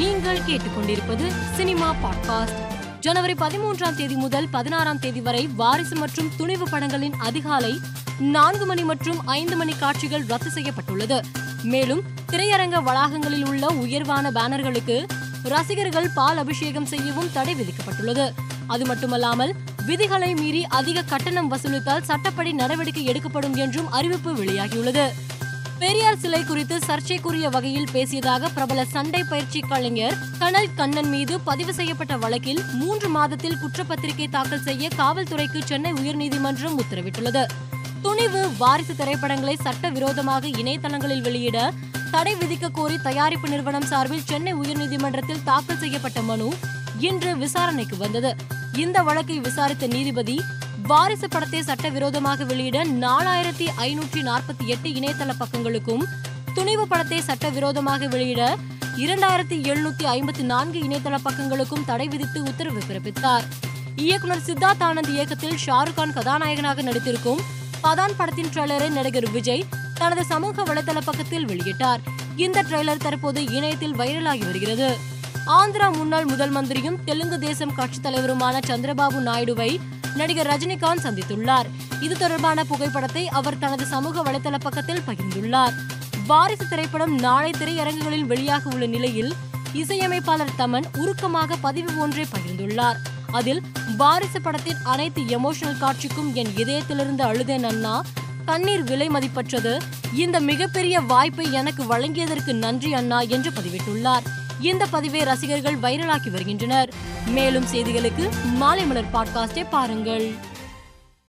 நீங்கள் கேட்டுக்கொண்டிருப்பது cinema podcast. ஜனவரி பதிமூன்றாம் தேதி முதல் பதினாறாம் தேதி வரை வாரிசு மற்றும் துணிவு படங்களின் அதிகாலை நான்கு மணி மற்றும் ஐந்து மணி காட்சிகள் ரத்து செய்யப்பட்டுள்ளது. மேலும் திரையரங்க வளாகங்களில் உள்ள உயர்வான பேனர்களுக்கு ரசிகர்கள் பால் அபிஷேகம் செய்யவும் தடை விதிக்கப்பட்டுள்ளது. அது மட்டுமல்லாமல் விதிகளை மீறி அதிக கட்டணம் வசூலித்தால் சட்டப்படி நடவடிக்கை எடுக்கப்படும் என்றும் அறிவிப்பு வெளியாகியுள்ளது. பெரியார் சிலை குறித்து சர்ச்சைக்குரிய வகையில் பேசியதாக பிரபல சண்டை பயிற்சி கலைஞர் கனல் கண்ணன் மீது பதிவு செய்யப்பட்ட வழக்கில் மூன்று மாதத்தில் குற்றப்பத்திரிகை தாக்கல் செய்ய காவல்துறைக்கு சென்னை உயர்நீதிமன்றம் உத்தரவிட்டுள்ளது. துணிவு வாரிசு திரைப்படங்களை சட்டவிரோதமாக இணையதளங்களில் வெளியிட தடை விதிக்க கோரி தயாரிப்பு நிறுவனம் சார்பில் சென்னை உயர்நீதிமன்றத்தில் தாக்கல் செய்யப்பட்ட மனு இன்று விசாரணைக்கு வந்தது. இந்த வழக்கை விசாரித்த நீதிபதி வாரிசு படத்தை சட்டவிரோதமாக வெளியிட நாலாயிரத்தி ஐநூற்றி நாற்பத்தி எட்டு இணையதள பக்கங்களுக்கும் துணிவு படத்தை சட்டவிரோதமாக வெளியிட இரண்டாயிரத்தி எழுநூத்தி ஐம்பத்தி நான்கு இணையதள பக்கங்களுக்கும் தடை விதித்து உத்தரவு பிறப்பித்தார். இயக்குனர் சித்தார்த் ஆனந்த் இயக்கத்தில் ஷாருக் கான் கதாநாயகனாக நடித்திருக்கும் பதான் படத்தின் ட்ரெய்லரை நடிகர் விஜய் தனது சமூக வலைதள பக்கத்தில் வெளியிட்டார். இந்த ட்ரெய்லர் தற்போது இணையத்தில் வைரலாகி வருகிறது. ஆந்திரா முன்னாள் முதல் மந்திரியும் தெலுங்கு தேசம் கட்சித் தலைவருமான சந்திரபாபு நாயுடுவை நடிகர் ரஜினிகாந்த் சந்தித்துள்ளார். இது தொடர்பான புகைப்படத்தை அவர் தனது சமூக வலைதள பக்கத்தில் பகிர்ந்துள்ளார். வாரிசு திரைப்படம் நாளை திரையரங்குகளில் வெளியாக உள்ள நிலையில் இசையமைப்பாளர் தமன் உருக்கமாக பதிவு ஒன்றை பகிர்ந்துள்ளார். அதில் வாரிசு படத்தின் அனைத்து எமோஷனல் காட்சிக்கும் என் இதயத்திலிருந்து அழுதேன் அண்ணா கண்ணீர் விலை மதிப்பற்றது இந்த மிகப்பெரிய வாய்ப்பை எனக்கு வழங்கியதற்கு நன்றி அண்ணா என்று பதிவிட்டுள்ளார். இந்த பதிவை ரசிகர்கள் வைரலாக்கி வருகின்றனர். மேலும் செய்திகளுக்கு மாலை மலர் பாட்காஸ்டை பாருங்கள்.